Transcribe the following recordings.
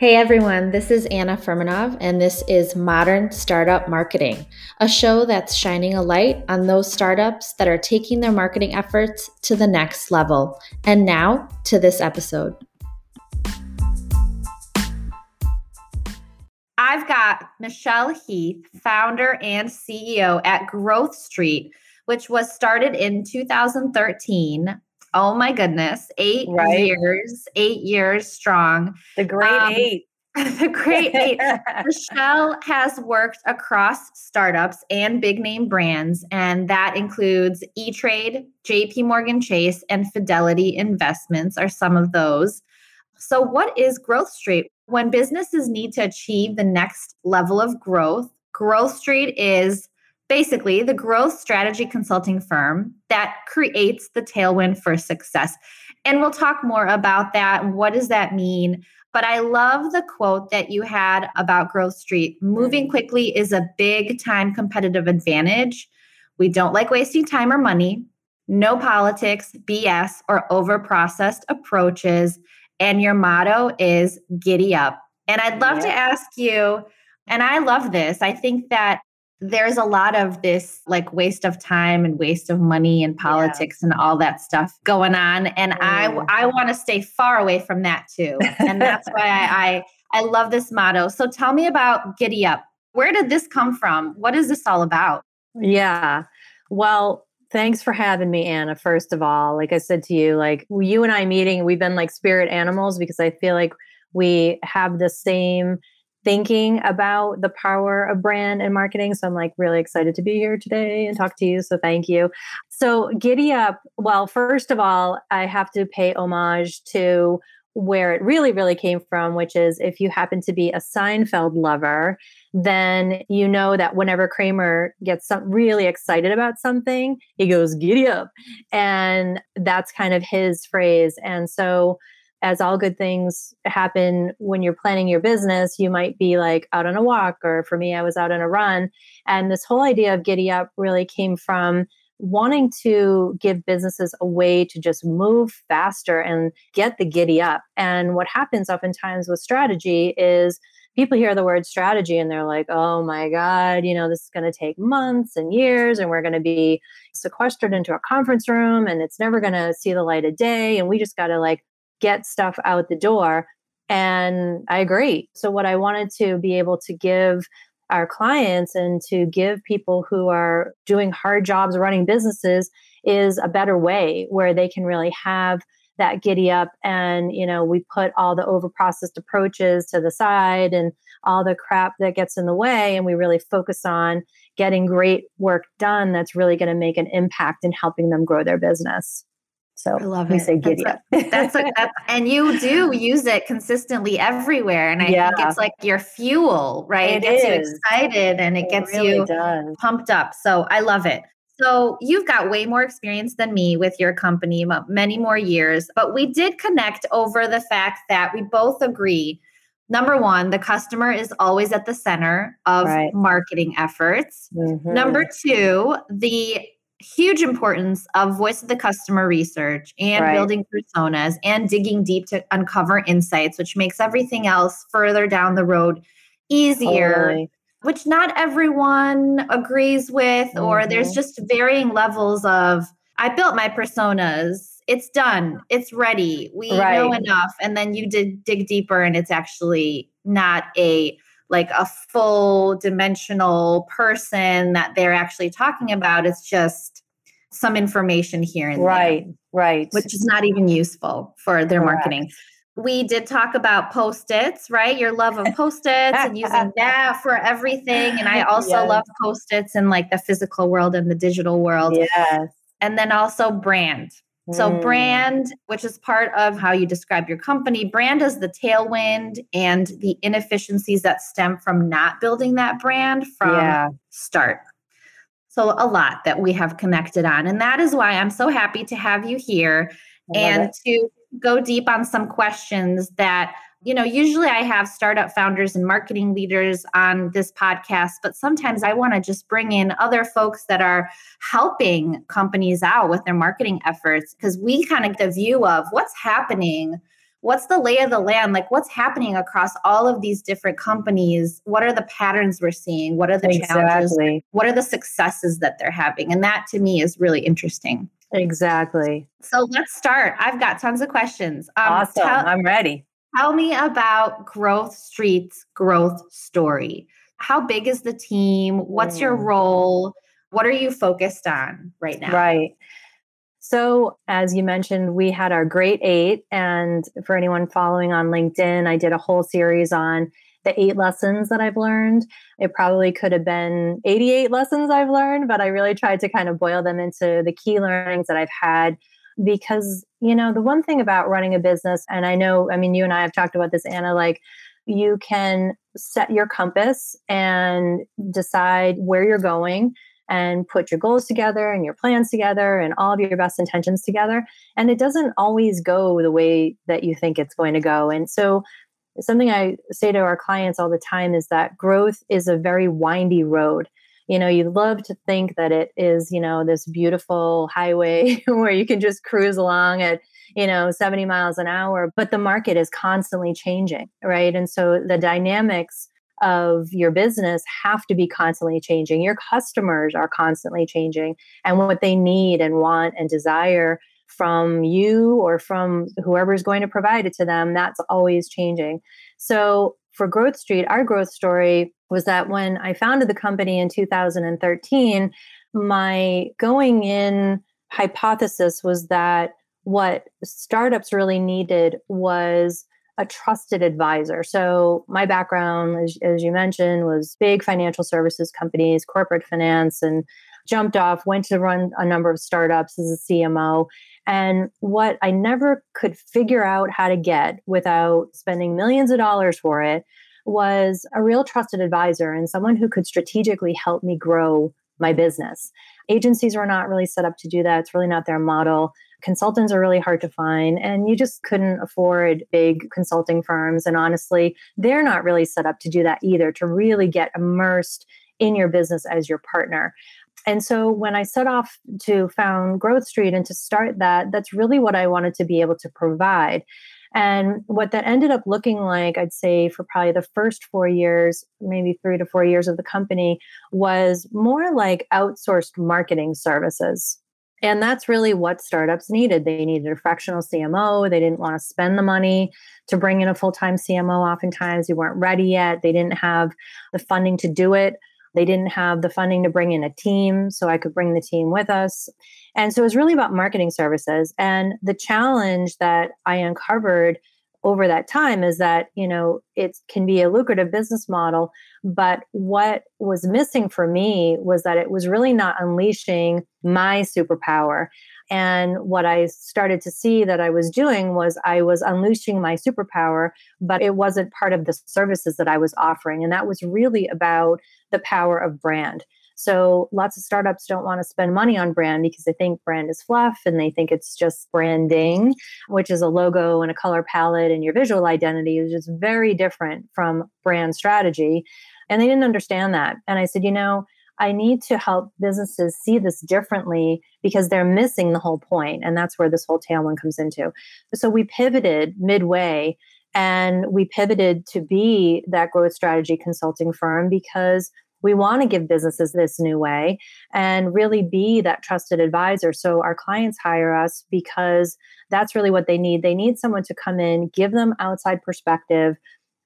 Hey everyone, this is Anna Furmanov, and this is Modern Startup Marketing, a show that's shining a light on those startups that are taking their marketing efforts to the next level. And now to this episode. I've got Michelle Heath, founder and CEO at Growth Street, which was started in 2013 Oh my goodness, eight right. years, eight years strong. The great um, eight. the great eight. Michelle has worked across startups and big name brands, and that includes E Trade, JP Morgan Chase, and Fidelity Investments are some of those. So, what is Growth Street? When businesses need to achieve the next level of growth, Growth Street is basically the growth strategy consulting firm that creates the tailwind for success. And we'll talk more about that. What does that mean? But I love the quote that you had about Growth Street. Moving quickly is a big time competitive advantage. We don't like wasting time or money, no politics, BS, or over processed approaches. And your motto is giddy up. And I'd love yeah. to ask you, and I love this. I think that there's a lot of this like waste of time and waste of money and politics yeah. and all that stuff going on. And i mm. i want to stay far away from that too. And that's why I, I i love this motto. So tell me about giddy up. Where did this come from? What is this all about? Yeah. Well thanks for having me anna first of all. Like i said to you like you and i meeting we've been like spirit animals because i feel like we have the same thinking about the power of brand and marketing. So I'm like really excited to be here today and talk to you. So thank you. So Giddy Up, well, first of all, I have to pay homage to where it really, really came from, which is if you happen to be a Seinfeld lover, then you know that whenever Kramer gets some, really excited about something, he goes, Giddy up. And that's kind of his phrase. And so as all good things happen when you're planning your business, you might be like out on a walk, or for me, I was out on a run. And this whole idea of Giddy Up really came from wanting to give businesses a way to just move faster and get the giddy up. And what happens oftentimes with strategy is people hear the word strategy and they're like, oh my God, you know, this is going to take months and years, and we're going to be sequestered into a conference room and it's never going to see the light of day. And we just got to like get stuff out the door. And I agree. So, what I wanted to be able to give our clients and to give people who are doing hard jobs running businesses is a better way where they can really have that giddy up and you know we put all the overprocessed approaches to the side and all the crap that gets in the way and we really focus on getting great work done that's really going to make an impact in helping them grow their business so I love we it. say giddy. That's, a, that's and you do use it consistently everywhere. And I yeah. think it's like your fuel, right? It, it gets is. you excited and it, it gets really you does. pumped up. So I love it. So you've got way more experience than me with your company, many more years. But we did connect over the fact that we both agree. Number one, the customer is always at the center of right. marketing efforts. Mm-hmm. Number two, the huge importance of voice of the customer research and right. building personas and digging deep to uncover insights, which makes everything else further down the road easier. Totally. Which not everyone agrees with, mm-hmm. or there's mm-hmm. just varying levels of I built my personas. It's done. It's ready. We right. know enough. And then you did dig deeper, and it's actually not a like a full dimensional person that they're actually talking about. It's just some information here and right, there. Right. Right. Which is not even useful for their Correct. marketing. We did talk about post-its, right? Your love of post-its and using that for everything. And I also yes. love post-its in like the physical world and the digital world. Yes. And then also brand, so, mm. brand, which is part of how you describe your company, brand is the tailwind and the inefficiencies that stem from not building that brand from yeah. start. So, a lot that we have connected on. And that is why I'm so happy to have you here and it. to go deep on some questions that you know, usually I have startup founders and marketing leaders on this podcast, but sometimes I want to just bring in other folks that are helping companies out with their marketing efforts because we kind of get the view of what's happening what's the lay of the land? Like what's happening across all of these different companies? What are the patterns we're seeing? What are the exactly. challenges? What are the successes that they're having? And that to me is really interesting. Exactly. So let's start. I've got tons of questions. Um, awesome. Tell, I'm ready. Tell me about Growth Street's growth story. How big is the team? What's mm. your role? What are you focused on right now? Right. So, as you mentioned, we had our great eight. And for anyone following on LinkedIn, I did a whole series on the eight lessons that I've learned. It probably could have been 88 lessons I've learned, but I really tried to kind of boil them into the key learnings that I've had. Because, you know, the one thing about running a business, and I know, I mean, you and I have talked about this, Anna, like you can set your compass and decide where you're going and put your goals together and your plans together and all of your best intentions together. And it doesn't always go the way that you think it's going to go. And so, something I say to our clients all the time is that growth is a very windy road. You know, you love to think that it is, you know, this beautiful highway where you can just cruise along at, you know, 70 miles an hour, but the market is constantly changing, right? And so the dynamics of your business have to be constantly changing. Your customers are constantly changing and what they need and want and desire from you or from whoever's going to provide it to them, that's always changing. So for Growth Street, our growth story was that when I founded the company in 2013, my going in hypothesis was that what startups really needed was a trusted advisor. So, my background, as, as, you mentioned, was big financial services companies, corporate finance, and jumped off, went to run a number of startups as a CMO. And what I never could figure out how to get without spending millions of dollars for it was a real trusted advisor and someone who could strategically help me grow my business. Agencies were not really set up to do that. It's really not their model. Consultants are really hard to find, and you just couldn't afford big consulting firms. And honestly, they're not really set up to do that either, to really get immersed in your business as your partner. And so when I set off to found Growth Street and to start that, that's really what I wanted to be able to provide. And what that ended up looking like, I'd say for probably the first four years, maybe three to four years of the company, was more like outsourced marketing services. And that's really what startups needed. They needed a fractional CMO. They didn't want to spend the money to bring in a full time CMO. Oftentimes, they weren't ready yet. They didn't have the funding to do it. They didn't have the funding to bring in a team, so I could bring the team with us. And so it was really about marketing services. And the challenge that I uncovered over that time is that you know it can be a lucrative business model but what was missing for me was that it was really not unleashing my superpower. And what i started to see that i was doing was i was unleashing my superpower but it wasn't part of the services that i was offering. And that was really about the power of brand so lots of startups don't want to spend money on brand because they think brand is fluff and they think it's just branding, which is a logo and a color palette and your visual identity, which is very different from brand strategy. And they didn't understand that. And I said, you know, I need to help businesses see this differently because they're missing the whole point. And that's where this whole tailwind comes into. So we pivoted midway and we pivoted to be that growth strategy consulting firm because we want to give businesses this new way and really be that trusted advisor. So our clients hire us because that's really what they need. They need someone to come in, give them outside perspective,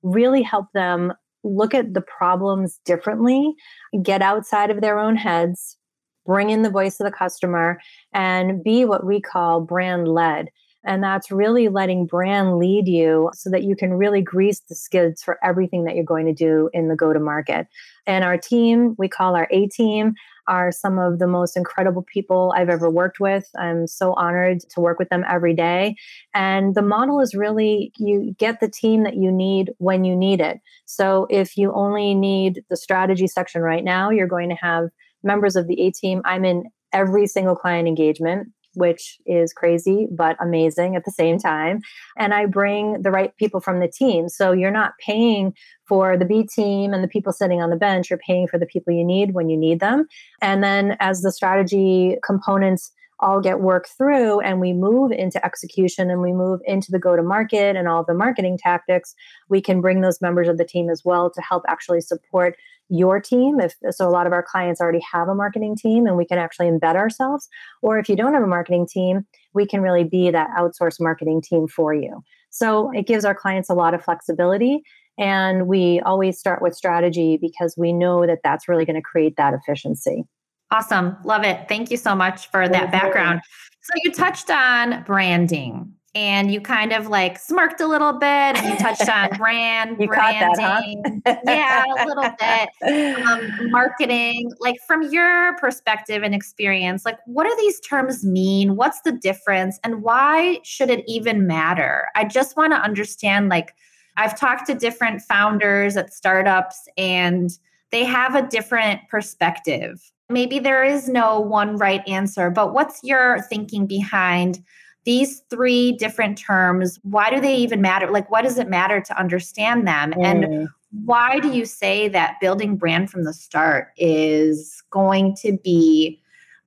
really help them look at the problems differently, get outside of their own heads, bring in the voice of the customer, and be what we call brand led. And that's really letting brand lead you so that you can really grease the skids for everything that you're going to do in the go to market. And our team, we call our A team, are some of the most incredible people I've ever worked with. I'm so honored to work with them every day. And the model is really you get the team that you need when you need it. So if you only need the strategy section right now, you're going to have members of the A team. I'm in every single client engagement which is crazy but amazing at the same time. And I bring the right people from the team. So you're not paying for the B team and the people sitting on the bench, you're paying for the people you need when you need them. And then as the strategy components all get worked through and we move into execution and we move into the go to market and all the marketing tactics, we can bring those members of the team as well to help actually support your team if so a lot of our clients already have a marketing team and we can actually embed ourselves or if you don't have a marketing team we can really be that outsourced marketing team for you. So it gives our clients a lot of flexibility and we always start with strategy because we know that that's really going to create that efficiency. Awesome. Love it. Thank you so much for that background. So you touched on branding and you kind of like smirked a little bit and you touched on brand you branding that, huh? yeah a little bit. Um, marketing like from your perspective and experience like what do these terms mean? What's the difference? And why should it even matter? I just want to understand like i've talked to different founders at startups and they have a different perspective. Maybe there is no one right answer but what's your thinking behind these three different terms, why do they even matter? Like, what does it matter to understand them? Mm. And why do you say that building brand from the start is going to be,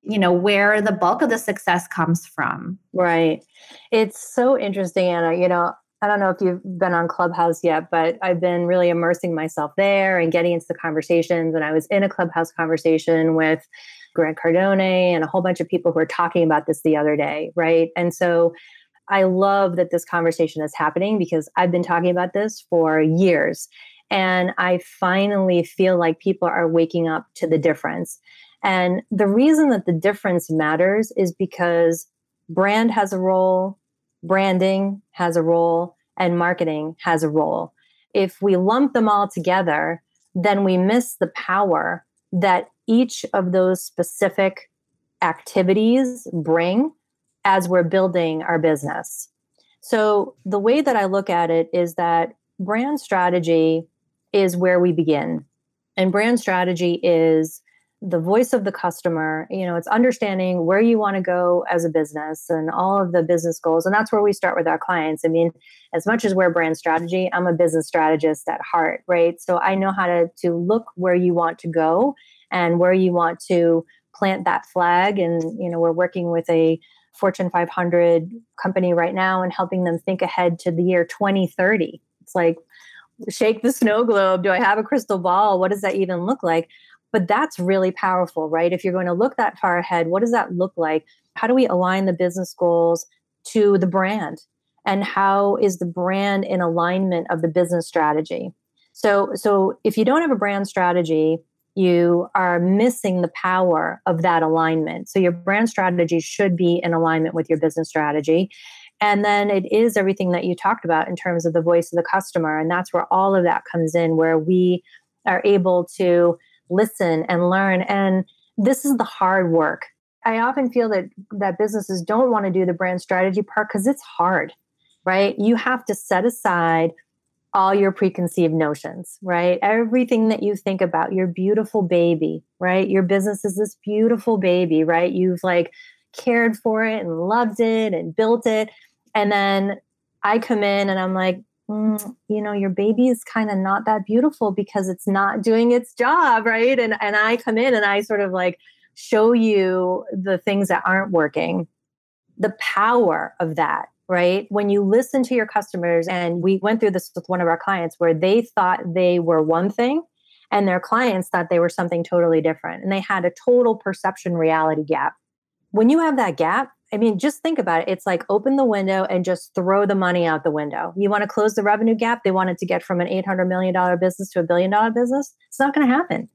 you know, where the bulk of the success comes from? Right. It's so interesting, Anna. You know, I don't know if you've been on Clubhouse yet, but I've been really immersing myself there and getting into the conversations. And I was in a Clubhouse conversation with Grant Cardone and a whole bunch of people who were talking about this the other day, right? And so I love that this conversation is happening because I've been talking about this for years. And I finally feel like people are waking up to the difference. And the reason that the difference matters is because brand has a role, branding has a role, and marketing has a role. If we lump them all together, then we miss the power that each of those specific activities bring as we're building our business. So, the way that I look at it is that brand strategy is where we begin. And brand strategy is the voice of the customer. You know, it's understanding where you want to go as a business and all of the business goals. And that's where we start with our clients. I mean, as much as we're brand strategy, I'm a business strategist at heart, right? So I know how to, to look where you want to go and where you want to plant that flag. And, you know, we're working with a Fortune 500 company right now and helping them think ahead to the year 2030. It's like, shake the snow globe. Do I have a crystal ball? What does that even look like? But that's really powerful, right? If you're going to look that far ahead, what does that look like? How do we align the business goals to the brand? And how is the brand in alignment of the business strategy? So, so if you don't have a brand strategy, you are missing the power of that alignment. So your brand strategy should be in alignment with your business strategy. And then it is everything that you talked about in terms of the voice of the customer. And that's where all of that comes in, where we are able to listen and learn. And this is the hard work. I often feel that that businesses don't want to do the brand strategy part because it's hard, right? You have to set aside all your preconceived notions, right? Everything that you think about your beautiful baby, right? Your business is this beautiful baby, right? You've like cared for it and loved it and built it. And then I come in and I'm like, mm, you know, your baby is kind of not that beautiful because it's not doing its job, right? And and I come in and I sort of like show you the things that aren't working. The power of that, right? When you listen to your customers, and we went through this with one of our clients where they thought they were one thing and their clients thought they were something totally different. And they had a total perception reality gap. When you have that gap, I mean, just think about it. It's like open the window and just throw the money out the window. You want to close the revenue gap? They wanted to get from an $800 million business to a billion dollar business. It's not going to happen.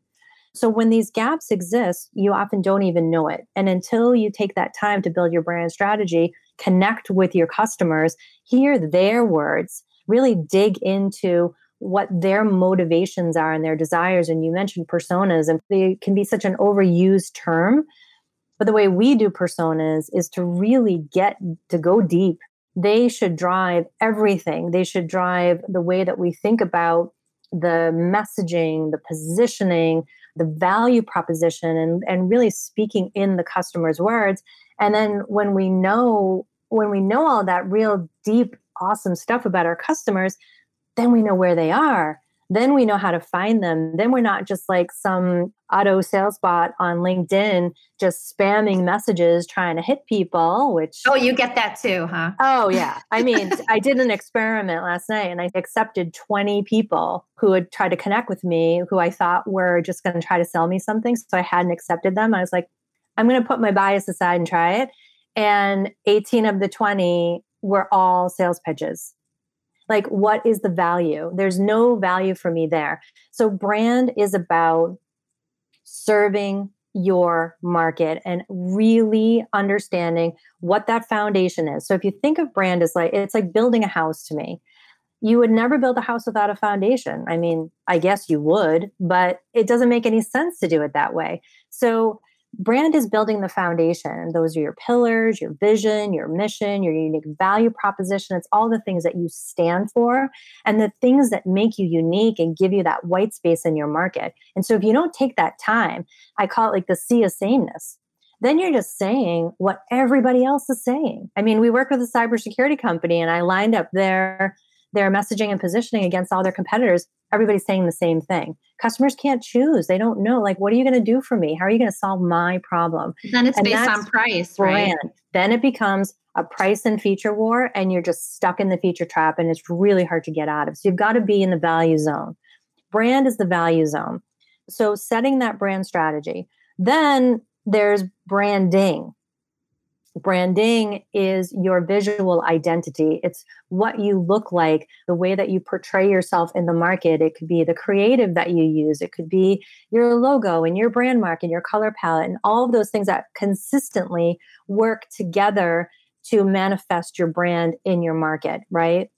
So when these gaps exist, you often don't even know it. And until you take that time to build your brand strategy, connect with your customers, hear their words, really dig into what their motivations are and their desires. And you mentioned personas, and they can be such an overused term but the way we do personas is to really get to go deep. They should drive everything. They should drive the way that we think about the messaging, the positioning, the value proposition, and, and really speaking in the customer's words. And then when we know when we know all that real deep, awesome stuff about our customers, then we know where they are then we know how to find them. Then we're not just like some auto sales bot on LinkedIn just spamming messages trying to hit people, which Oh, you get that too, huh? Oh yeah. I mean, I did an experiment last night and I accepted 20 people who had tried to connect with me who I thought were just going to try to sell me something. So I hadn't accepted them. I was like, I'm going to put my bias aside and try it. And 18 of the 20 were all sales pitches like, what is the value? There's no value for me there. So, brand is about serving your market and really understanding what that foundation is. So if you think of brand as like it's like building a house to me. You would never build a house without a foundation. I mean, I guess you would, but it doesn't make any sense to do it that way. So brand is building the foundation. Those are your pillars, your vision, your mission, your unique value proposition. It's all the things that you stand for and the things that make you unique and give you that white space in your market. And so if you don't take that time, I call it like the sea of sameness. Then you're just saying what everybody else is saying. I mean, we work with a cybersecurity company and I lined up their their messaging and positioning against all their competitors. Everybody's saying the same thing customers can't choose. They don't know, like, what are you going to do for me? How are you going to solve my problem? Then it's and based on price, brand. right? Then it becomes a price and feature war, and you're just stuck in the feature trap, and it's really hard to get out of. So you've got to be in the value zone. Brand is the value zone. So setting that brand strategy. Then there's branding. Branding is your visual identity. It's what you look like, the way that you portray yourself in the market. It could be the creative that you use, it could be your logo and your brand mark and your color palette, and all of those things that consistently work together to manifest your brand in your market, right?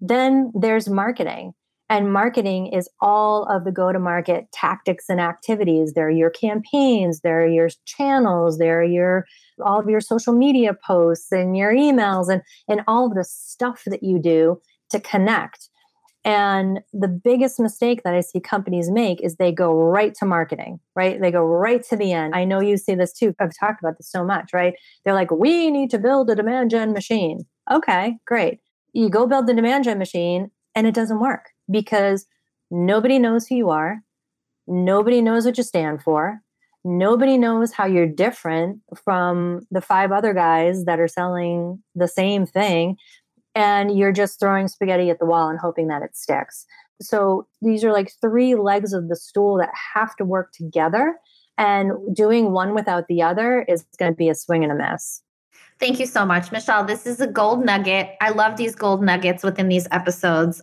Then there's marketing. And marketing is all of the go to market tactics and activities. There are your campaigns, there are your channels, there are your all of your social media posts and your emails and, and all of the stuff that you do to connect. And the biggest mistake that I see companies make is they go right to marketing, right? They go right to the end. I know you see this too. I've talked about this so much, right? They're like, we need to build a demand gen machine. Okay, great. You go build the demand gen machine and it doesn't work because nobody knows who you are. Nobody knows what you stand for. Nobody knows how you're different from the five other guys that are selling the same thing. And you're just throwing spaghetti at the wall and hoping that it sticks. So these are like three legs of the stool that have to work together. And doing one without the other is going to be a swing and a miss. Thank you so much, Michelle. This is a gold nugget. I love these gold nuggets within these episodes.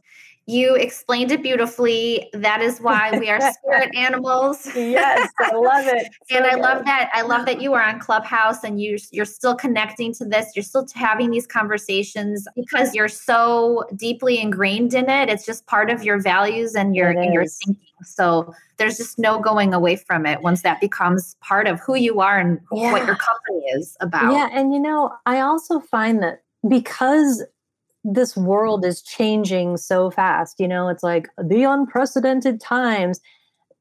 You explained it beautifully. That is why we are spirit animals. yes, I love it. So and I good. love that. I love that you are on Clubhouse and you you're still connecting to this. You're still having these conversations because you're so deeply ingrained in it. It's just part of your values and your and your thinking. So there's just no going away from it once that becomes part of who you are and yeah. what your company is about. Yeah, and you know, I also find that because this world is changing so fast. You know, it's like the unprecedented times.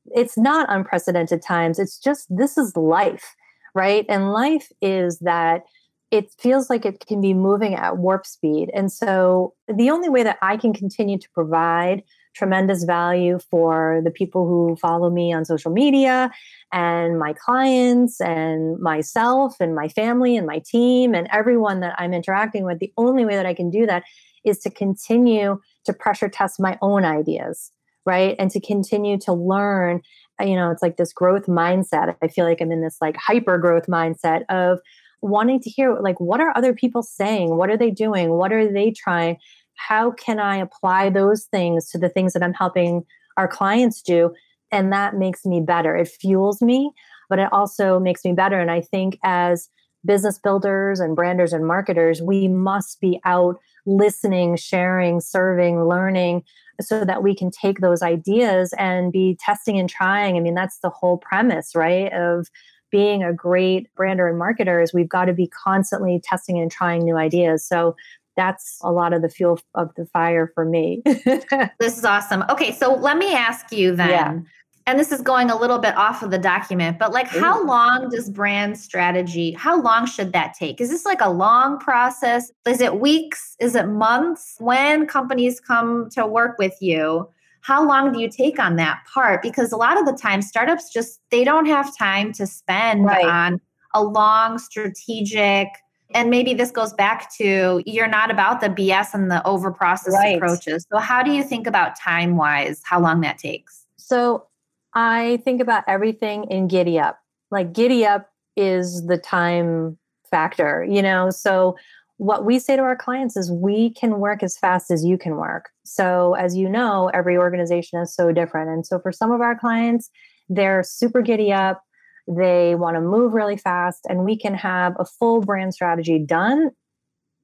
It's not unprecedented times. It's just this is life, right? And life is that it feels like it can be moving at warp speed. And so the only way that I can continue to provide tremendous value for the people who follow me on social media and my clients and myself and my family and my team and everyone that I'm interacting with. The only way that I can do that is to continue to pressure test my own ideas, right? And to continue to learn. You know, it's like this growth mindset. I feel like I'm in this like hyper growth mindset of wanting to hear like what are other people saying what are they doing what are they trying how can I apply those things to the things that I'm helping our clients do? And that makes me better. It fuels me, but it also makes me better. And I think as business builders and branders and marketers, we must be out listening, sharing, serving, learning so that we can take those ideas and be testing and trying. I mean, that's the whole premise, right? Of being a great brander and marketer is we've got to be constantly testing and trying new ideas. So that's a lot of the fuel of the fire for me. this is awesome. Okay, so let me ask you then. Yeah. And this is going a little bit off of the document, but like how long does brand strategy, how long should that take? Is this like a long process? Is it weeks? Is it months? When companies come to work with you, how long do you take on that part? Because a lot of the time, startups just they don't have time to spend right. on a long strategic and maybe this goes back to you're not about the BS and the over processed right. approaches. So, how do you think about time wise, how long that takes? So, I think about everything in Giddy Up. Like, Giddy Up is the time factor, you know? So, what we say to our clients is we can work as fast as you can work. So, as you know, every organization is so different. And so, for some of our clients, they're super giddy up they want to move really fast, and we can have a full brand strategy done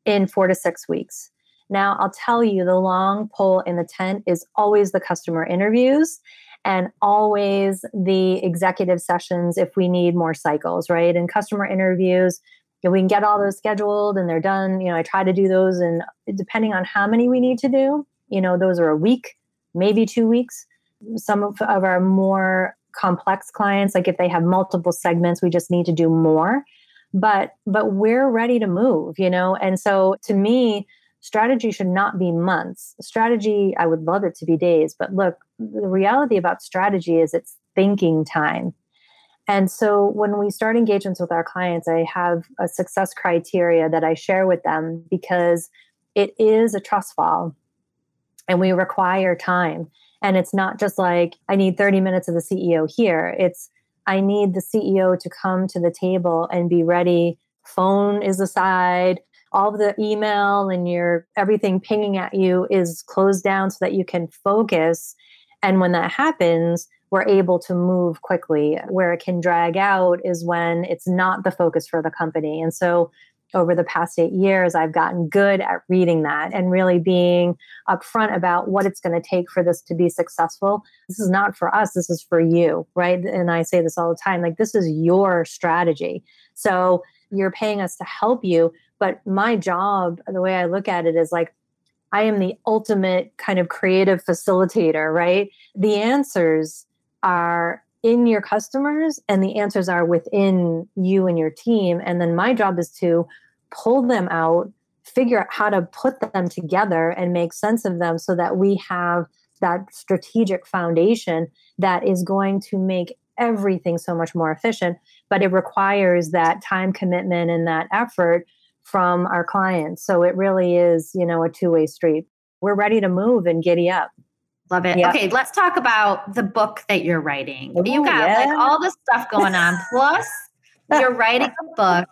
in four to six weeks. Now, I'll tell you the long pole in the tent is always the customer interviews and always the executive sessions if we need more cycles, right? And customer interviews, we can get all those scheduled and they're done. You know, I try to do those, and depending on how many we need to do, you know, those are a week, maybe two weeks. Some of, of our more complex clients. Like if they have multiple segments we just need to do more. But but we're ready to move you know? And so to me strategy should not be months. Strategy i would love it to be days but look the reality about strategy is it's thinking time. And so when we start engagements with our clients i have a success criteria that i share with them because it is a trust fall and we require time and it's not just like, I need 30 minutes of the CEO here. It's, I need the CEO to come to the table and be ready. Phone is aside, all of the email and your everything pinging at you is closed down so that you can focus. And when that happens, we're able to move quickly. Where it can drag out is when it's not the focus for the company. And so over the past eight years, I've gotten good at reading that and really being upfront about what it's going to take for this to be successful. This is not for us, this is for you, right? And I say this all the time like, this is your strategy. So you're paying us to help you. But my job, the way I look at it is like, I am the ultimate kind of creative facilitator, right? The answers are in your customers and the answers are within you and your team. And then my job is to pull them out, figure out how to put them together and make sense of them so that we have that strategic foundation that is going to make everything so much more efficient. But it requires that time commitment and that effort from our clients. So it really is, you know, a two way street. We're ready to move and giddy up. Love it. Okay, let's talk about the book that you're writing. Ooh, you got yeah. like all this stuff going on. Plus, you're writing a book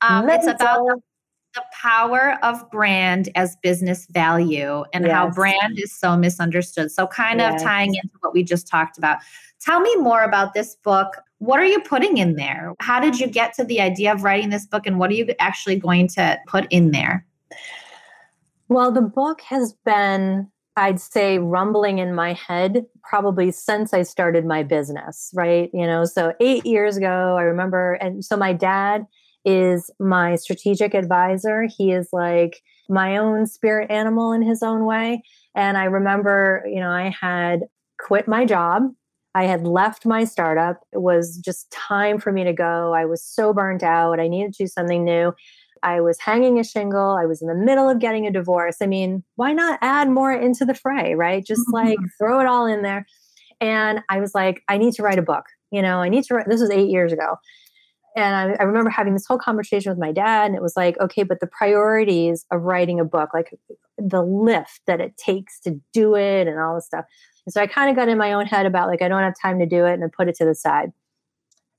um, it's about the, power of brand as business value and yes. how brand is so misunderstood. So, kind yes. of tying into what we just talked about. Tell me more about this book. What are you putting in there? How did you get to the idea of writing this book, and what are you actually going to put in there? Well, the book has been I'd say rumbling in my head probably since I started my business, right? You know, so eight years ago, I remember, and so my dad is my strategic advisor. He is like my own spirit animal in his own way. And I remember, you know, I had quit my job. I had left my startup. It was just time for me to go. I was so burnt out. I needed to do something new. I was hanging a shingle. I was in the middle of getting a divorce. I mean, why not add more into the fray, right? Just mm-hmm. like throw it all in there. And I was like, I need to write a book. You know, I need to write. This was eight years ago and I, I, remember having this whole conversation with my dad and it was like okay but the priorities of writing a book like the lift that it takes to do it and all this stuff. And so i kind of got in my own head about like i don't have time to do it and i put it to the side.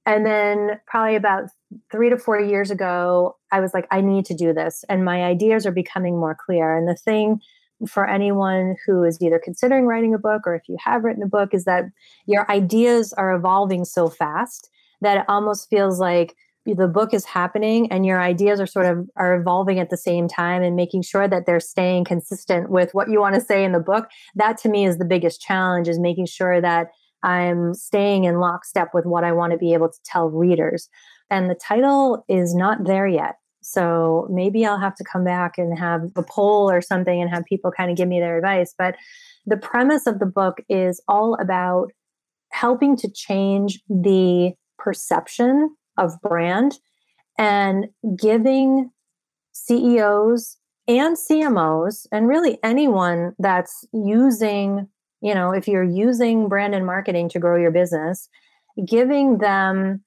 And then probably about three to four years ago i was like i need to do this and my ideas are becoming more clear. And the thing for anyone who is either considering writing a book or if you have written a book is that your ideas are evolving so fast that it almost feels like the book is happening and your ideas are sort of are evolving at the same time and making sure that they're staying consistent with what you want to say in the book. That to me is the biggest challenge is making sure that i'm staying in lockstep with what i want to be able to tell readers. And the title is not there yet. So maybe i'll have to come back and have a poll or something and have people kind of give me their advice. But the premise of the book is all about helping to change the perception of brand and giving CEOs and CMOs and really anyone that's using you know, if you're using brand and marketing to grow your business, giving them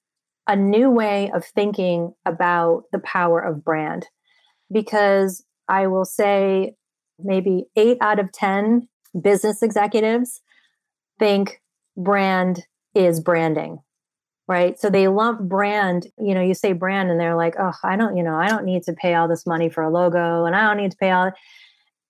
a new way of thinking about the power of brand. Because I will say maybe eight out of 10 business executives think brand is branding right? So they lump brand you know you say brand and they're like oh i don't you know i don't need to pay all this money for a logo and i don't need to pay all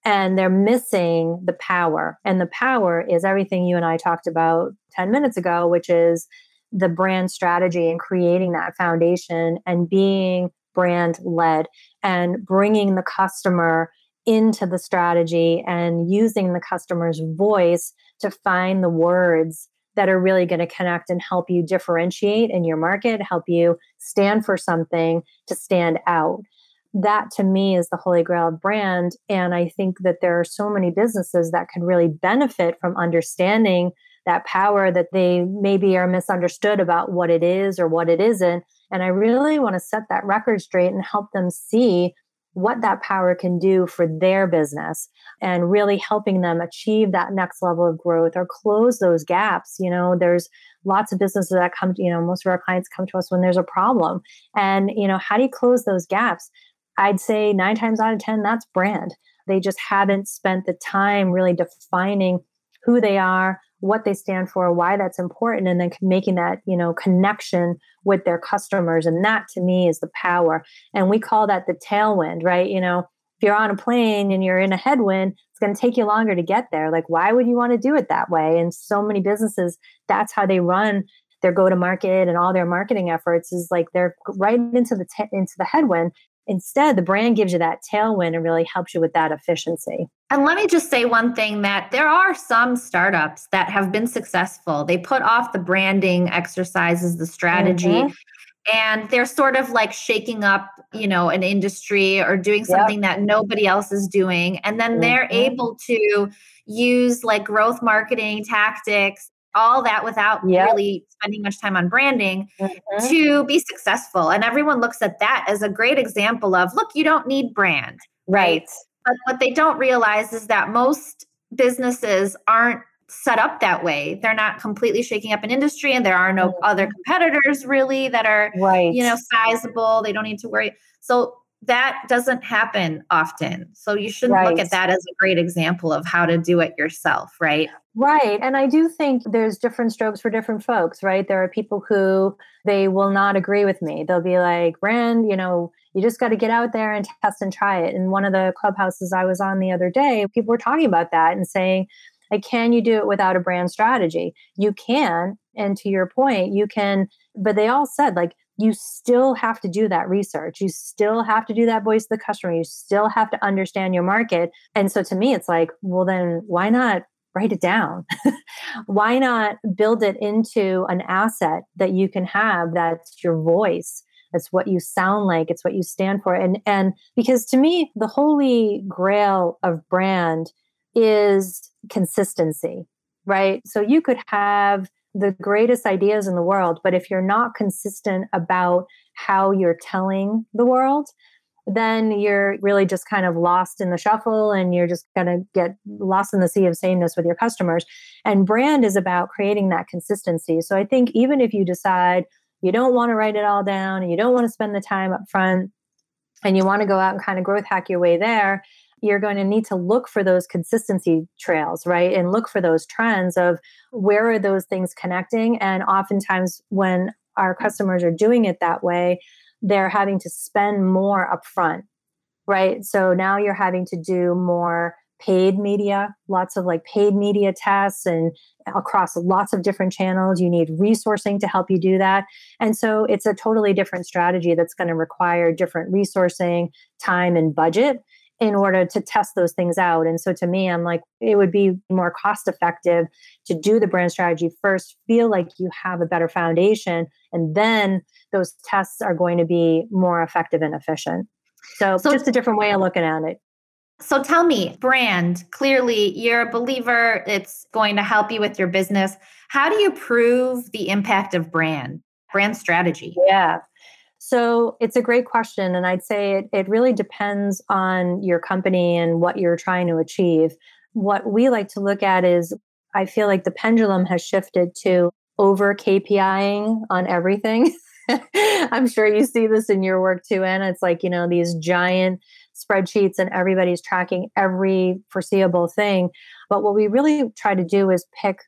and they're missing the power. And the power is everything you and i talked about 10 minutes ago which is the brand strategy and creating that foundation and being brand led and bringing the customer into the strategy and using the customer's voice to find the words that are really going to connect and help you differentiate in your market, help you stand for something to stand out. That to me is the holy grail of brand. And I think that there are so many businesses that could really benefit from understanding that power that they maybe are misunderstood about what it is or what it isn't. And I really want to set that record straight and help them see what that power can do for their business and really helping them achieve that next level of growth or close those gaps. You know, there's lots of businesses that come you know, most of our clients come to us when there's a problem. And, you know, how do you close those gaps? I'd say nine times out of 10, that's brand. They just haven't spent the time really defining who they are, what they stand for, why that's important, and then making that, you know, connection with their customers. And that to me is the power. And we call that the tailwind, right? You know, if you're on a plane and you're in a headwind, it's going to take you longer to get there. Like, why would you want to do it that way? And so many businesses, that's how they run their go to market and all their marketing efforts is like they're right into the t- into the headwind Instead, the brand gives you that tailwind and really helps you with that efficiency. And let me just say one thing that there are some startups that have been successful. They put off the branding exercises, the strategy, mm-hmm. and they're sort of like shaking up, you know, an industry or doing something yep. that nobody else is doing. And then mm-hmm. they're able to use like growth marketing tactics all that without yep. really spending much time on branding mm-hmm. to be successful. And everyone looks at that as a great example of look, you don't need brand. Right. But what they don't realize is that most businesses aren't set up that way. They're not completely shaking up an industry and there are no mm-hmm. other competitors really that are right. you know sizable. They don't need to worry. So that doesn't happen often. So you shouldn't right. look at that as a great example of how to do it yourself, right? Right. And I do think there's different strokes for different folks, right? There are people who they will not agree with me. They'll be like, Brand, you know, you just got to get out there and test and try it. In one of the clubhouses I was on the other day, people were talking about that and saying, like, can you do it without a brand strategy? You can. And to your point, you can, but they all said, like, you still have to do that research. You still have to do that voice of the customer. You still have to understand your market. And so to me, it's like, well, then why not write it down. Why not build it into an asset that you can have that's your voice? It's what you sound like, it's what you stand for. And and because to me, the holy grail of brand is consistency, right? So you could have the greatest ideas in the world, but if you're not consistent about how you're telling the world, then you're really just kind of lost in the shuffle and you're just going to get lost in the sea of sameness with your customers. And brand is about creating that consistency. So I think even if you decide you don't want to write it all down and you don't want to spend the time up front and you want to go out and kind of growth hack your way there, you're going to need to look for those consistency trails, right? And look for those trends of where are those things connecting. And oftentimes, when our customers are doing it that way, they're having to spend more upfront, right? So now you're having to do more paid media, lots of like paid media tests and across lots of different channels. You need resourcing to help you do that. And so it's a totally different strategy that's going to require different resourcing, time, and budget in order to test those things out. And so to me, I'm like, it would be more cost effective to do the brand strategy first, feel like you have a better foundation, and then those tests are going to be more effective and efficient. So, so just a different way of looking at it. So tell me, brand, clearly you're a believer, it's going to help you with your business. How do you prove the impact of brand, brand strategy? Yeah. So it's a great question. And I'd say it, it really depends on your company and what you're trying to achieve. What we like to look at is I feel like the pendulum has shifted to over KPIing on everything. I'm sure you see this in your work too, Anna. It's like, you know, these giant spreadsheets and everybody's tracking every foreseeable thing. But what we really try to do is pick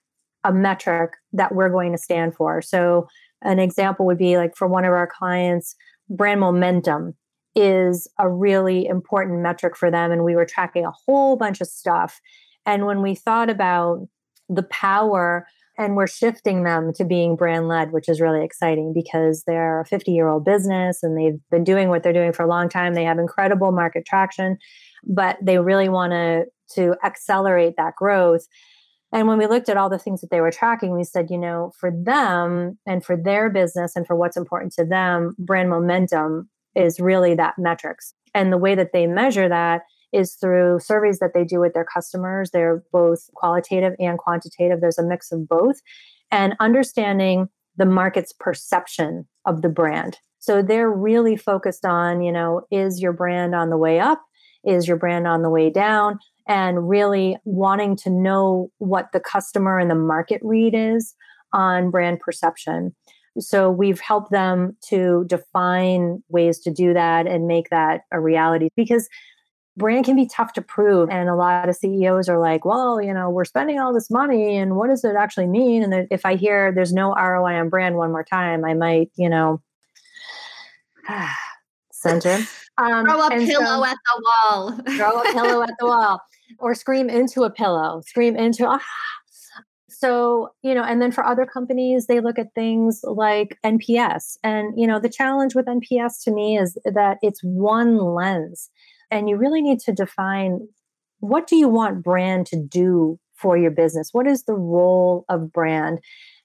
a metric that we're going to stand for. So, an example would be like for one of our clients, brand momentum is a really important metric for them. And we were tracking a whole bunch of stuff. And when we thought about the power and we're shifting them to being brand led, which is really exciting because they're a 50 year old business and they've been doing what they're doing for a long time. They have incredible market traction, but they really want to to accelerate that growth. And when we looked at all the things that they were tracking, we said, you know, for them and for their business and for what's important to them, brand momentum is really that metrics. And the way that they measure that is through surveys that they do with their customers. They're both qualitative and quantitative, there's a mix of both, and understanding the market's perception of the brand. So they're really focused on, you know, is your brand on the way up? Is your brand on the way down? And really wanting to know what the customer and the market read is on brand perception. So we've helped them to define ways to do that and make that a reality because brand can be tough to prove. And a lot of CEOs are like, well, you know, we're spending all this money and what does it actually mean? And if I hear there's no ROI on brand one more time, I might, you know, center. Um, throw a pillow so, at the wall. throw a pillow at the wall or scream into a pillow, scream into, ah. So, you know, and then for other companies, they look at things like NPS. And, you know, the challenge with NPS to me is that it's one lens and you really need to define what do you want brand to do for your business? What is the role of brand?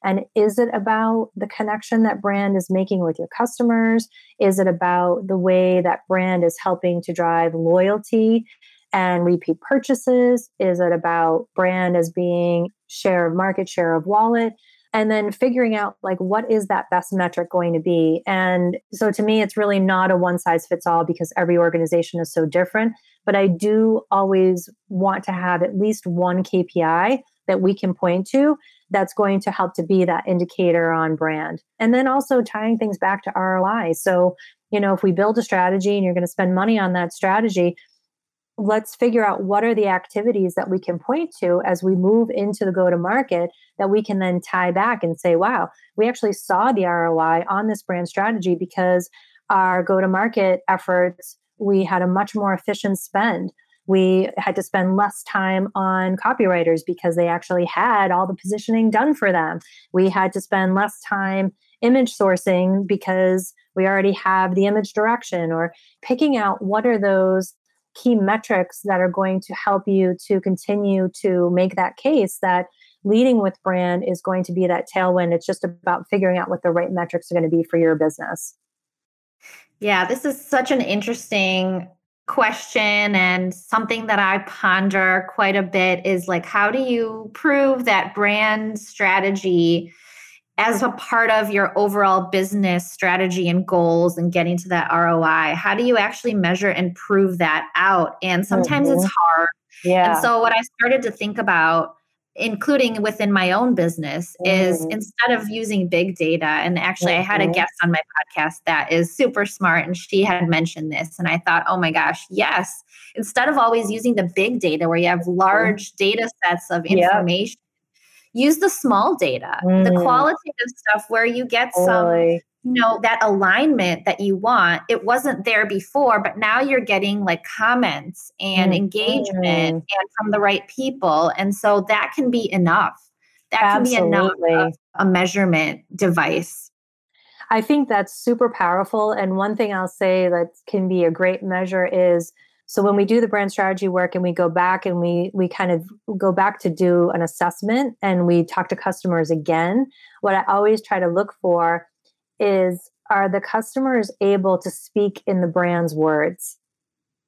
And is it about the connection that brand is making with your customers? Is it about the way that brand is helping to drive loyalty and repeat purchases? Is it about brand as being share of market share of wallet and then figuring out like what is that best metric going to be? And so to me it's really not a one size fits all because every organization is so different but i do always want to have at least one kpi that we can point to that's going to help to be that indicator on brand. And then also tying things back to roi so you know if we build a strategy and you're going to spend money on that strategy let's figure out what are the activities that we can point to as we move into the go to market that we can then tie back and say, wow, we actually saw the ROI on this brand strategy because our go to market efforts, we had a much more efficient spend. We had to spend less time on copywriters because they actually had all the positioning done for them. We had to spend less time image sourcing because we already have the image direction or picking out what are those key metrics that are going to help you to continue to make that case that leading with brand is going to be that tailwind. It's just about figuring out what the right metrics are going to be for your business. Yeah, this is such an interesting question and something that I ponder quite a bit is like how do you prove that brand strategy as a part of your overall business strategy and goals and getting to that ROI? How do you actually measure and prove that out? And sometimes mm-hmm. it's hard. Yeah. And so what I started to think about including within my own business mm. is instead of using big data and actually mm-hmm. i had a mm-hmm. guest on my podcast that is super smart and she had mentioned this and i thought oh my gosh yes instead of always using the big data where you have mm-hmm. large data sets of information use the small data, mm. the qualitative stuff where you get totally. some you know that alignment that you want it wasn't there before but now you're getting like comments and mm. engagement and from the right people and so that can be enough that Absolutely. can be enough a measurement device i think that's super powerful and one thing i'll say that can be a great measure is so when we do the brand strategy work and we go back and we we kind of go back to do an assessment and we talk to customers again, what I always try to look for is are the customers able to speak in the brand's words?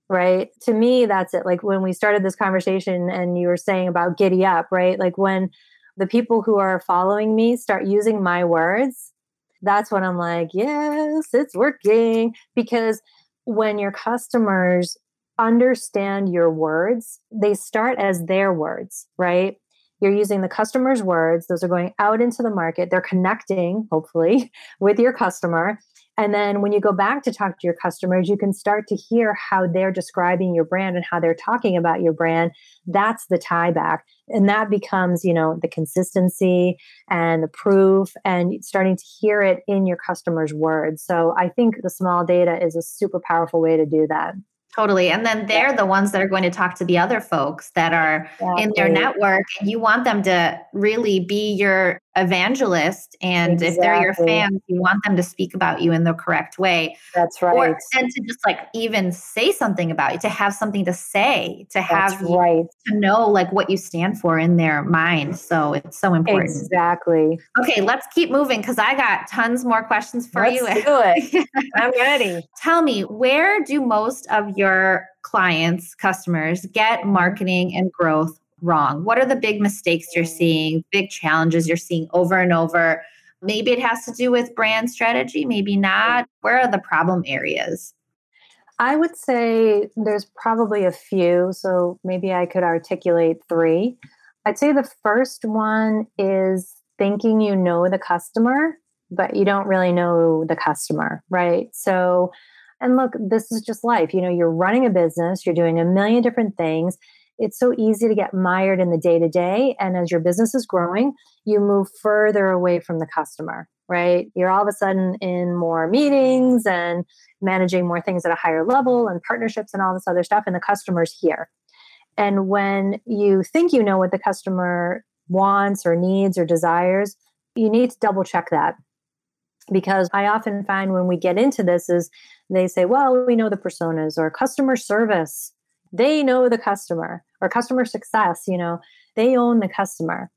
Right? To me that's it. Like when we started this conversation and you were saying about giddy up, right? Like when the people who are following me start using my words, that's when I'm like, yes, it's working because when your customers understand your words, they start as their words, right? you're using the customer's words. Those are going out into the market. They're connecting, hopefully, with your customer. And then when you go back to talk to your customers, you can start to hear how they're describing your brand and how they're talking about your brand. That's the tie back. And that becomes, you know, the consistency and the proof and starting to hear it in your customers' words. So I think the small data is a super powerful way to do that. Totally. And then they're yeah. the ones that are going to talk to the other folks that are exactly. in their network. And you want them to really be your evangelist. And exactly. if they're your fans, you want them to speak about you in the correct way. That's right. Or, and to just like even say something about you, to have something to say, to have That's right. to know like what you stand for in their mind. So it's so important. Exactly. Okay, let's keep moving because I got tons more questions for let's you. Do it. I'm ready. Tell me, where do most of your clients, customers get marketing and growth wrong? What are the big mistakes you're seeing, big challenges you're seeing over and over? Maybe it has to do with brand strategy, maybe not. Where are the problem areas? I would say there's probably a few. So maybe I could articulate three. I'd say the first one is thinking you know the customer, but you don't really know the customer, right? So and look, this is just life. You know, you're running a business, you're doing a million different things. It's so easy to get mired in the day to day. And as your business is growing, you move further away from the customer, right? You're all of a sudden in more meetings and managing more things at a higher level and partnerships and all this other stuff. And the customer's here. And when you think you know what the customer wants or needs or desires, you need to double check that because i often find when we get into this is they say well we know the personas or customer service they know the customer or customer success you know they own the customer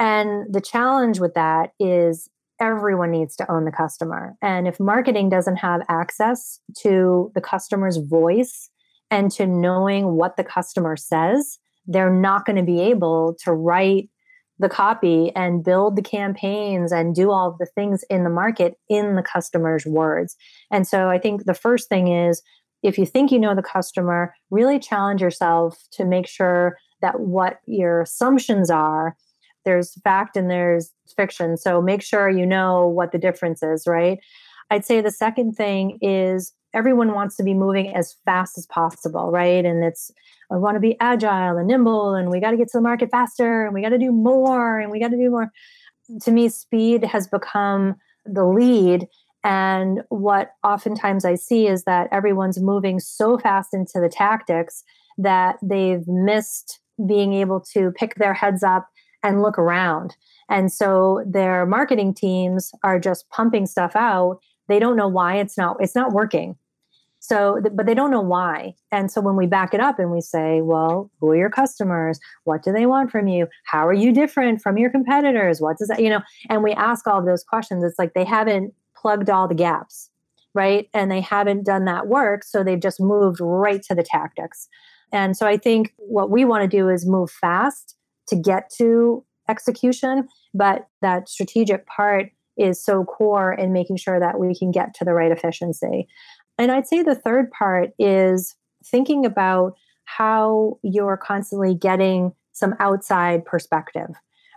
and the challenge with that is everyone needs to own the customer and if marketing doesn't have access to the customer's voice and to knowing what the customer says they're not going to be able to write the copy and build the campaigns and do all the things in the market in the customer's words. And so I think the first thing is if you think you know the customer, really challenge yourself to make sure that what your assumptions are there's fact and there's fiction. So make sure you know what the difference is, right? I'd say the second thing is everyone wants to be moving as fast as possible, right? And it's I want to be agile and nimble, and we got to get to the market faster, and we got to do more, and we got to do more. To me, speed has become the lead. And what oftentimes I see is that everyone's moving so fast into the tactics that they've missed being able to pick their heads up and look around. And so their marketing teams are just pumping stuff out. They don't know why it's not it's not working. So but they don't know why. And so when we back it up and we say well who are your customers? What do they want from you? How are you different from your competitors? What does that you know and we ask all of those questions it's like they haven't plugged all the gaps right? And they haven't done that work so they've just moved right to the tactics. And so i think what we want to do is move fast to get to execution but that strategic part is so core in making sure that we can get to the right efficiency. And I'd say the third part is thinking about how you're constantly getting some outside perspective,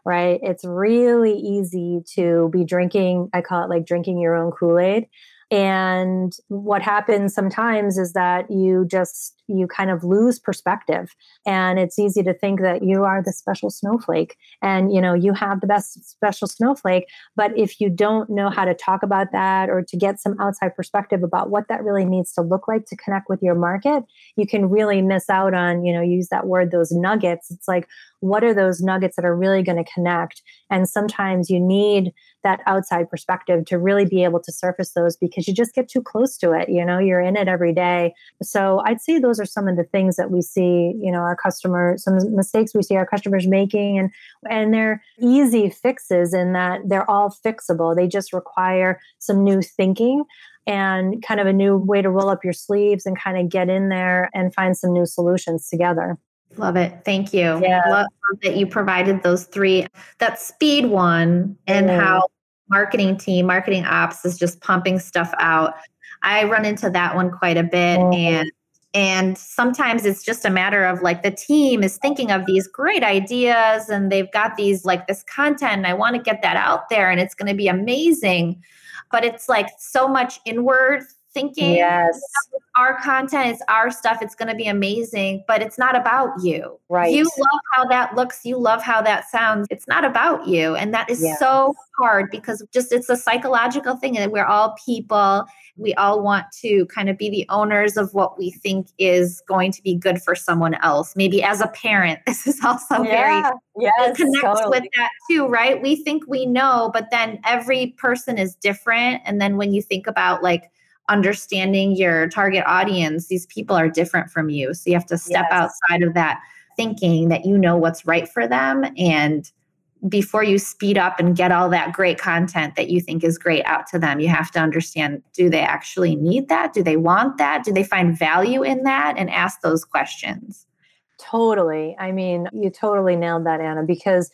right? It's really easy to be drinking, I call it like drinking your own Kool Aid. And what happens sometimes is that you just you kind of lose perspective. And it's easy to think that you are the special snowflake and you know you have the best special snowflake. But if you don't know how to talk about that or to get some outside perspective about what that really needs to look like to connect with your market you can really miss out on you know use that word those nuggets. It's like what are those nuggets that are really going to connect? And sometimes you need that outside perspective to really be able to surface those because you just get too close to it you know you're in it every day. So i'd say those are some of the things that we see, you know, our customers, some mistakes we see our customers making, and and they're easy fixes in that they're all fixable. They just require some new thinking and kind of a new way to roll up your sleeves and kind of get in there and find some new solutions together. Love it. Thank you. Yeah. Love that you provided those three. That speed one and mm. how marketing team, marketing ops is just pumping stuff out. I run into that one quite a bit. Mm. And And sometimes it's just a matter of like the team is thinking of these great ideas and they've got these like this content and I want to get that out there and it's going to be amazing. But it's like so much inward thinking. Yes. Our content is our stuff. It's going to be amazing, but it's not about you. Right. You love how that looks. You love how that sounds. It's not about you. And that is Yes. so hard because just it's a psychological thing and we're all people. We all want to kind of be the owners of what we think is going to be good for someone else. Maybe as a parent, this is also very yeah. it Yes. connects totally. with that too, right? We think we know, but then every person is different. And then when you think about like understanding your target audience, these people are different from you. So you have to step Yes. outside of that thinking that you know what's right for them. And before you speed up and get all that great content that you think is great out to them, you have to understand do they actually need that? Do they want that? Do they find value in that? And ask those questions. Totally. I mean, you totally nailed that, Anna, because,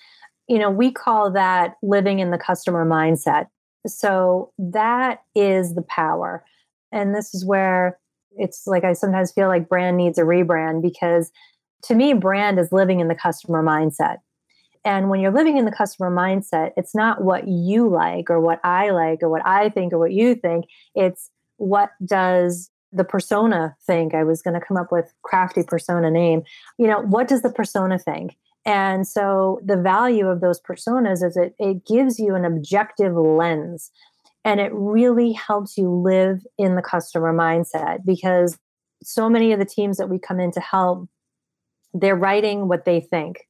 you know, we call that living in the customer mindset. So that is the power. And this is where it's like I sometimes feel like brand needs a rebrand because to me, brand is living in the customer mindset. And when you're living in the customer mindset, it's not what you like or what I like or what I think or what you think. It's what does the persona think? I was going to come up with crafty persona name. You know, what does the persona think? And so the value of those personas is it, it gives you an objective lens and it really helps you live in the customer mindset because so many of the teams that we come in to help, they're writing what they think.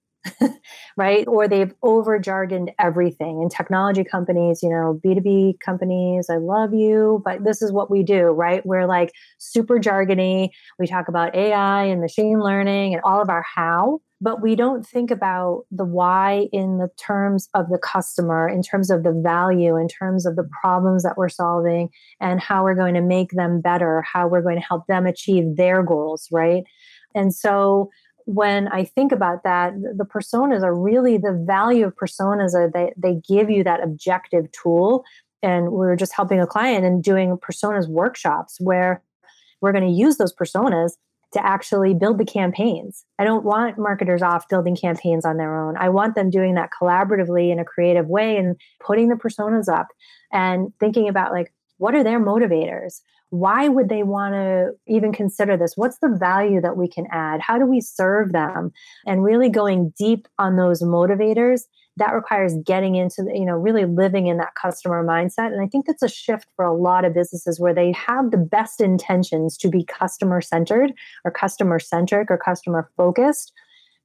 right? Or they've over jargoned everything. In technology companies, you know, B2B companies, I love you, but this is what we do, right? We're like super jargony. We talk about AI and machine learning and all of our how, but we don't think about the why in the terms of the customer, in terms of the value, in terms of the problems that we're solving and how we're going to make them better, how we're going to help them achieve their goals, right? And so when I think about that, the personas are really the value of personas are they they give you that objective tool. And we are just helping a client and doing personas workshops where we're going to use those personas to actually build the campaigns. I don't want marketers off building campaigns on their own. I want them doing that collaboratively in a creative way and putting the personas up and thinking about like what are their motivators? why would they want to even consider this? What's the value that we can add? How do we serve them? And really going deep on those motivators that requires getting into the, you know really living in that customer mindset. And i think that's a shift for a lot of businesses where they have the best intentions to be customer centered or customer centric or customer focused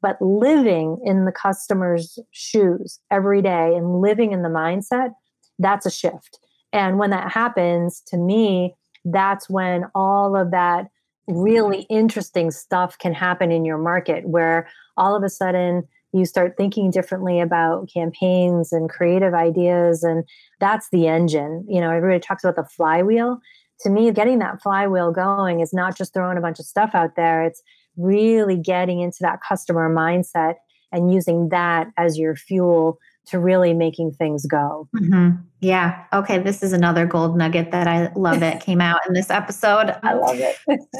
but living in the customer's shoes every day and living in the mindset that's a shift. And when that happens to me that's when all of that really interesting stuff can happen in your market where all of a sudden you start thinking differently about campaigns and creative ideas and that's the engine you know everybody talks about the flywheel to me getting that flywheel going is not just throwing a bunch of stuff out there it's really getting into that customer mindset and using that as your fuel to really making things go. Mm-hmm. Yeah. Okay. This is another gold nugget that I love that came out in this episode. I love it.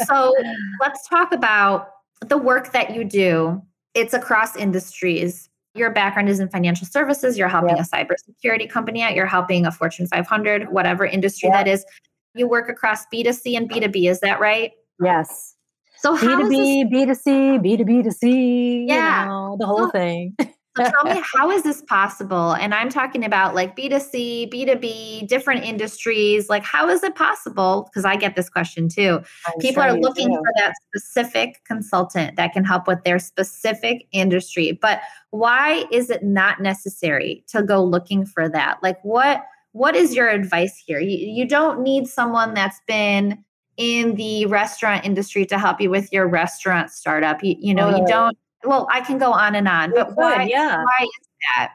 so let's talk about the work that you do. It's across industries. Your background is in financial services. You're helping Yep. a cybersecurity company out. You're helping a Fortune 500, whatever industry Yep. that is. You work across B2C and B2B. Is that right? yes. So how is B2B, B2C, B2B to C, Yeah. you know, the whole So- thing. So tell me, how is this possible? And I'm talking about like B2C, B2B, different industries. Like, how is it possible? Because I get this question too. I'm People sure are looking do. for that specific consultant that can help with their specific industry. But why is it not necessary to go looking for that? Like, what what is your advice here? You, you don't need someone that's been in the restaurant industry to help you with your restaurant startup. You, you know, you don't well, I can go on and on, but could, why, yeah. why is that?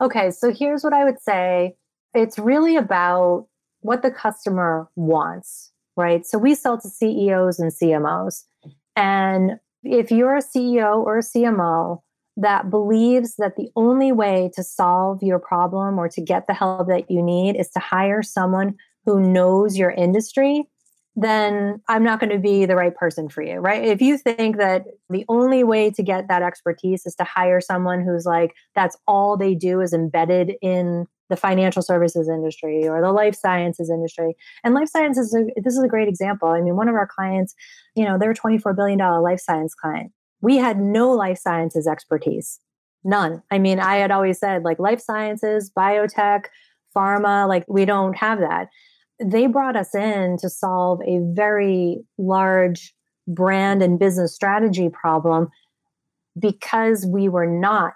Okay, so here's what I would say it's really about what the customer wants, right? So we sell to CEOs and CMOs. And if you're a CEO or a CMO that believes that the only way to solve your problem or to get the help that you need is to hire someone who knows your industry, then I'm not going to be the right person for you, right? If you think that the only way to get that expertise is to hire someone who's like, that's all they do is embedded in the financial services industry or the life sciences industry. And life sciences, this is a great example. I mean, one of our clients, you know, they're a $24 billion life science client. We had no life sciences expertise, none. I mean, I had always said like life sciences, biotech, pharma, like we don't have that they brought us in to solve a very large brand and business strategy problem because we were not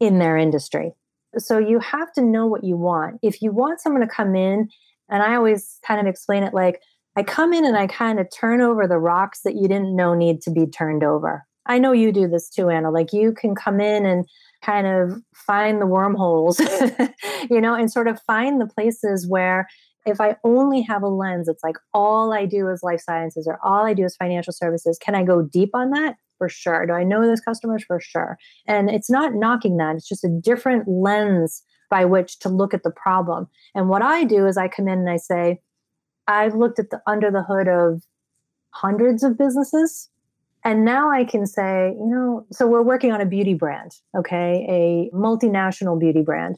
in their industry. So you have to know what you want. If you want someone to come in, and I always kind of explain it like I come in and I kind of turn over the rocks that you didn't know need to be turned over. I know you do this too, Anna. Like you can come in and kind of find the wormholes, you know, and sort of find the places where if I only have a lens, it's like all I do is life sciences or all I do is financial services. Can I go deep on that? For sure. Do I know those customers? For sure. And it's not knocking that, it's just a different lens by which to look at the problem. And what I do is I come in and I say, I've looked at the under the hood of hundreds of businesses. And now I can say, you know, so we're working on a beauty brand, okay, a multinational beauty brand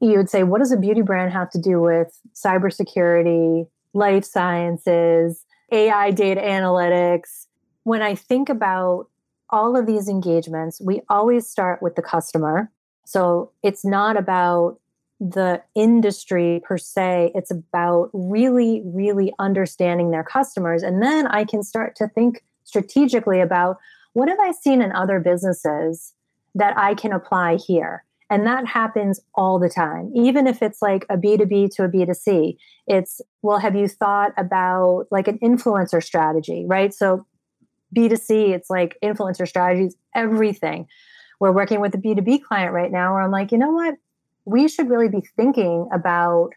you would say, what does a beauty brand have to do with cybersecurity, life sciences, AI data analytics? When I think about all of these engagements, we always start with the customer. So it's not about the industry per se, it's about really, really understanding their customers. And then I can start to think strategically about what have I seen in other businesses that I can apply here? And that happens all the time, even if it's like a B2B to a B2C. It's, well, have you thought about like an influencer strategy, right? So B2C, it's like influencer strategies, everything. We're working with a B2B client right now where I'm like, you know what? We should really be thinking about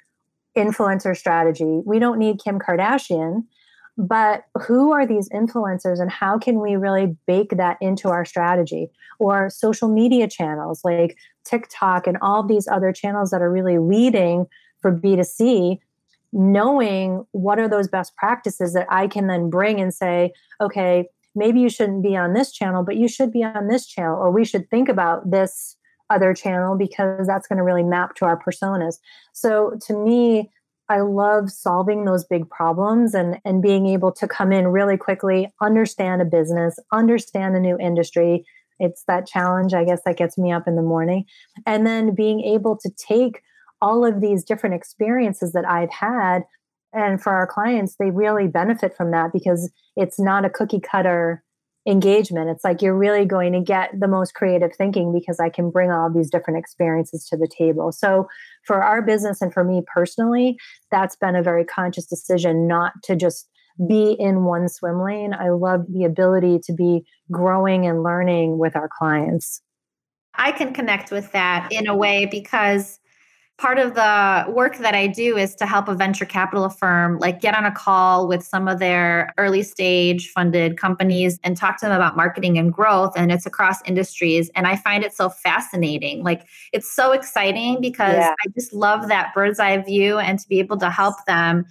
influencer strategy. We don't need Kim Kardashian but who are these influencers and how can we really bake that into our strategy? Or social media channels like tiktok and all these other channels that are really leading for b2c knowing what are those best practices that i can then bring and say okay maybe you shouldn't be on this channel but you should be on this channel or we should think about this other channel because that's going to really map to our personas. So to me I love solving those big problems and, and being able to come in really quickly, understand a business, understand a new industry. It's that challenge, I guess, that gets me up in the morning. And then being able to take all of these different experiences that I've had. And for our clients, they really benefit from that because it's not a cookie cutter engagement. It's like you're really going to get the most creative thinking because I can bring all these different experiences to the table. So, for our business and for me personally, that's been a very conscious decision not to just be in one swim lane. I love the ability to be growing and learning with our clients. I can connect with that in a way because part of the work that I do is to help a venture capital firm like get on a call with some of their early stage funded companies and talk to them about marketing and growth and it's across industries and I find it so fascinating like it's so exciting because yeah. I just love that bird's eye view and to be able to help them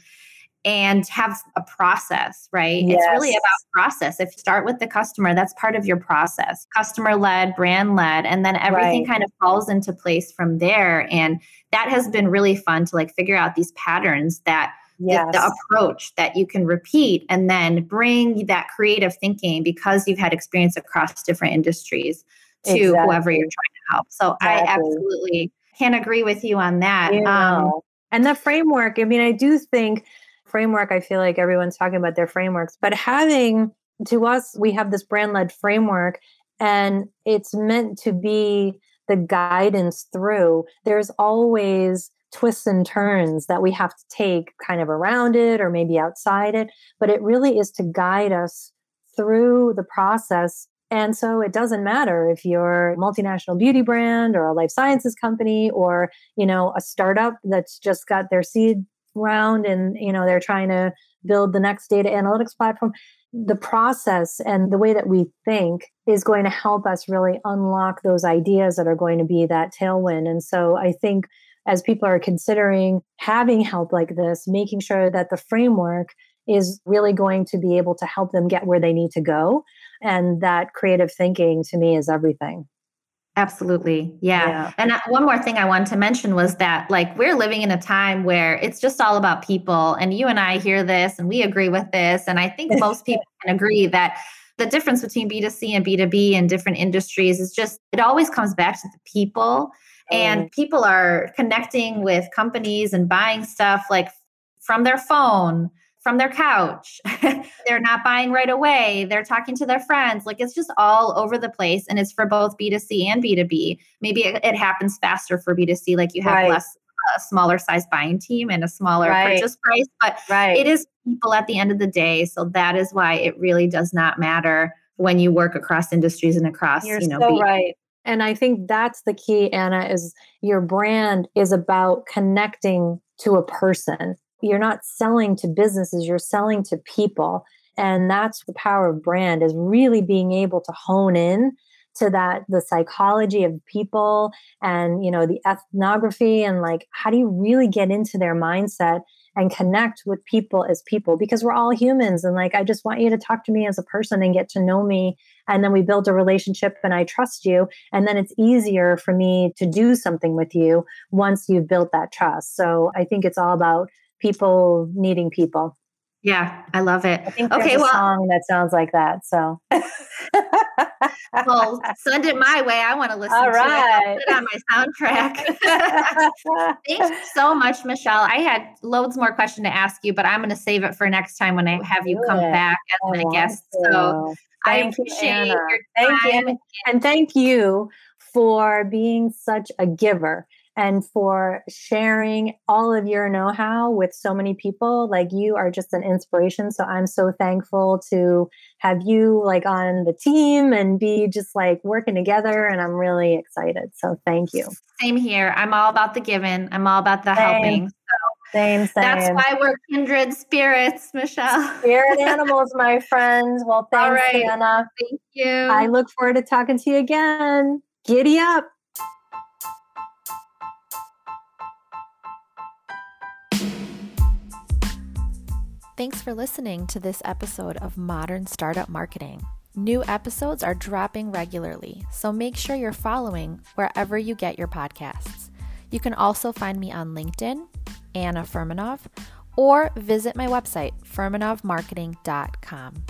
and have a process, right? Yes. It's really about process. If you start with the customer, that's part of your process. Customer led, brand led, and then everything right. kind of falls into place from there. And that has been really fun to like figure out these patterns that yes. the, the approach that you can repeat and then bring that creative thinking because you've had experience across different industries to exactly. whoever you're trying to help. So exactly. I absolutely can agree with you on that. Yeah. Um, and the framework, I mean, I do think framework, I feel like everyone's talking about their frameworks, but having to us, we have this brand led framework and it's meant to be the guidance through. There's always twists and turns that we have to take kind of around it or maybe outside it, but it really is to guide us through the process and so it doesn't matter if you're a multinational beauty brand or a life sciences company or, you know, a startup that's just got their seed round and you know they're trying to build the next data analytics platform the process and the way that we think is going to help us really unlock those ideas that are going to be that tailwind and so i think as people are considering having help like this making sure that the framework is really going to be able to help them get where they need to go. And that creative thinking to me is everything. Absolutely. Yeah. yeah. And one more thing I wanted to mention was that, like, we're living in a time where it's just all about people. And you and I hear this and we agree with this. And I think most people can agree that the difference between B2C and B2B and different industries is just, it always comes back to the people. And people are connecting with companies and buying stuff like from their phone from their couch. They're not buying right away. They're talking to their friends. Like it's just all over the place. And it's for both B2C and B2B. Maybe it, it happens faster for B2C, like you have right. less a smaller size buying team and a smaller right. purchase price, but right. it is people at the end of the day. So that is why it really does not matter when you work across industries and across, You're you know, so right. And I think that's the key, Anna, is your brand is about connecting to a person you're not selling to businesses, you're selling to people. And that's the power of brand is really being able to hone in to that the psychology of people and you know the ethnography and like how do you really get into their mindset and connect with people as people because we're all humans and like i just want you to talk to me as a person and get to know me and then we build a relationship and i trust you and then it's easier for me to do something with you once you've built that trust so i think it's all about people needing people. Yeah, I love it. I think okay, well, song that sounds like that. So, well, send it my way. I want to listen All right. to it. Put it on my soundtrack. Thanks so much, Michelle. I had loads more question to ask you, but I'm going to save it for next time when I have you come back as my guest. So, thank I appreciate you, your time. Thank you, and thank you for being such a giver and for sharing all of your know how with so many people. Like you are just an inspiration. So I'm so thankful to have you like on the team and be just like working together. And I'm really excited. So thank you. Same here. I'm all about the giving, I'm all about the same. helping. So. Same, same. That's why we're kindred spirits, Michelle. Spirit animals, my friends. Well, thanks, All right. Anna. Thank you. I look forward to talking to you again. Giddy up. Thanks for listening to this episode of Modern Startup Marketing. New episodes are dropping regularly, so make sure you're following wherever you get your podcasts. You can also find me on LinkedIn, Anna Furmanov, or visit my website, furmanovmarketing.com.